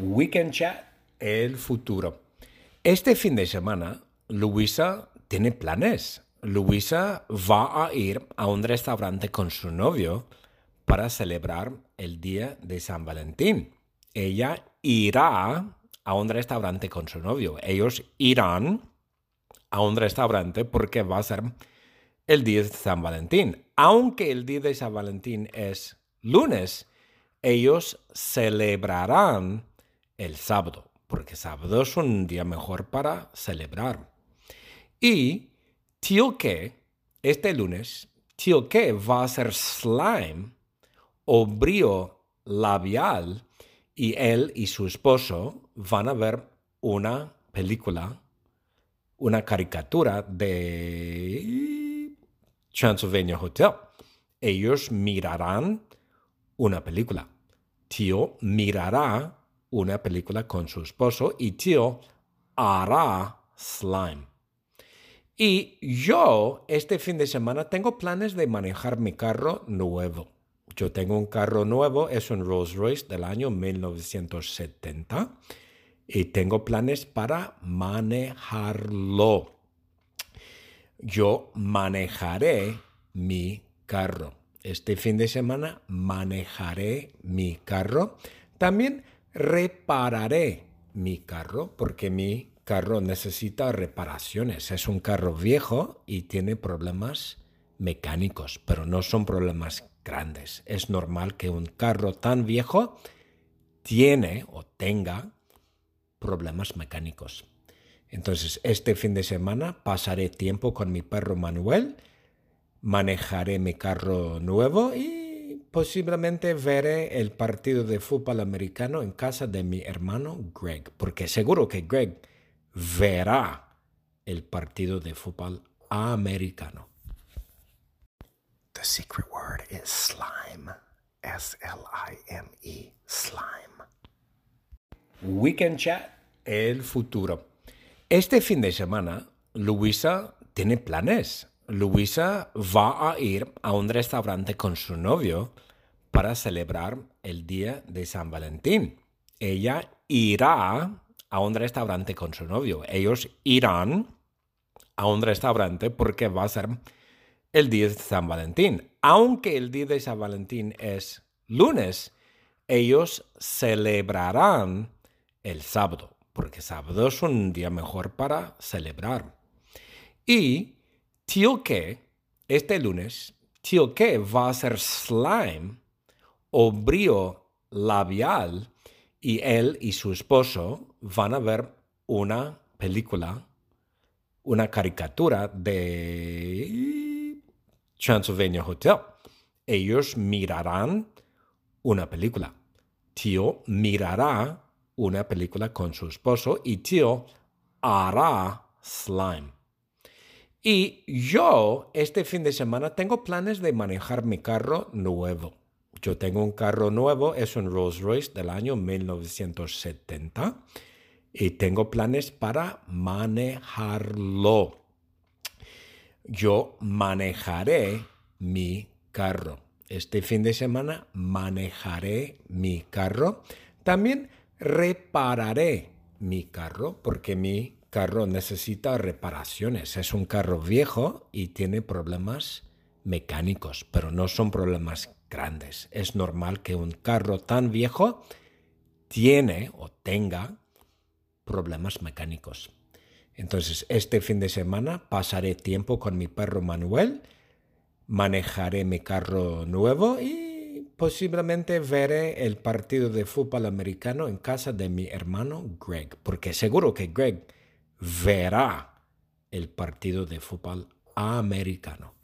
Weekend Chat, el futuro. Este fin de semana, Luisa tiene planes. Luisa va a ir a un restaurante con su novio para celebrar el día de San Valentín. Ella irá a un restaurante con su novio. Ellos irán a un restaurante porque va a ser el día de San Valentín. Aunque el día de San Valentín es lunes, ellos celebrarán el sábado, porque sábado es un día mejor para celebrar. Y tío que, este lunes, tío que va a hacer slime o brío labial y él y su esposo van a ver una película, una caricatura de Transylvania Hotel. Ellos mirarán una película. Tío mirará una película con su esposo y tío hará slime. Y yo este fin de semana tengo planes de manejar mi carro nuevo. Yo tengo un carro nuevo, es un Rolls Royce del año 1970 y tengo planes para manejarlo. Yo manejaré mi carro. Este fin de semana manejaré mi carro. También repararé mi carro porque mi carro necesita reparaciones. Es un carro viejo y tiene problemas mecánicos, pero no son problemas grandes. Es normal que un carro tan viejo tiene o tenga problemas mecánicos. Entonces, este fin de semana pasaré tiempo con mi perro Manuel, manejaré mi carro nuevo y posiblemente veré el partido de fútbol americano en casa de mi hermano Greg, porque seguro que Greg verá el partido de fútbol americano. The secret word is slime. S-L-I-M-E, slime. Weekend Chat, el futuro. Este fin de semana, Luisa tiene planes. Luisa va a ir a un restaurante con su novio para celebrar el día de San Valentín. Ella irá a un restaurante con su novio. Ellos irán a un restaurante porque va a ser el día de San Valentín. Aunque el día de San Valentín es lunes, ellos celebrarán el sábado, porque sábado es un día mejor para celebrar. Y Tío que, este lunes, Tío que va a hacer slime o brío labial y él y su esposo van a ver una película, una caricatura de Transylvania Hotel. Ellos mirarán una película. Tío mirará una película con su esposo y tío hará slime. Y yo este fin de semana tengo planes de manejar mi carro nuevo. Yo tengo un carro nuevo, es un Rolls Royce del año 1970 y tengo planes para manejarlo. Yo manejaré mi carro. Este fin de semana manejaré mi carro. También repararé mi carro porque mi carro necesita reparaciones. Es un carro viejo y tiene problemas mecánicos, pero no son problemas grandes. Es normal que un carro tan viejo tiene o tenga problemas mecánicos. Entonces, este fin de semana pasaré tiempo con mi perro Manuel, manejaré mi carro nuevo y posiblemente veré el partido de fútbol americano en casa de mi hermano Greg, porque seguro que Greg verá el partido de fútbol americano.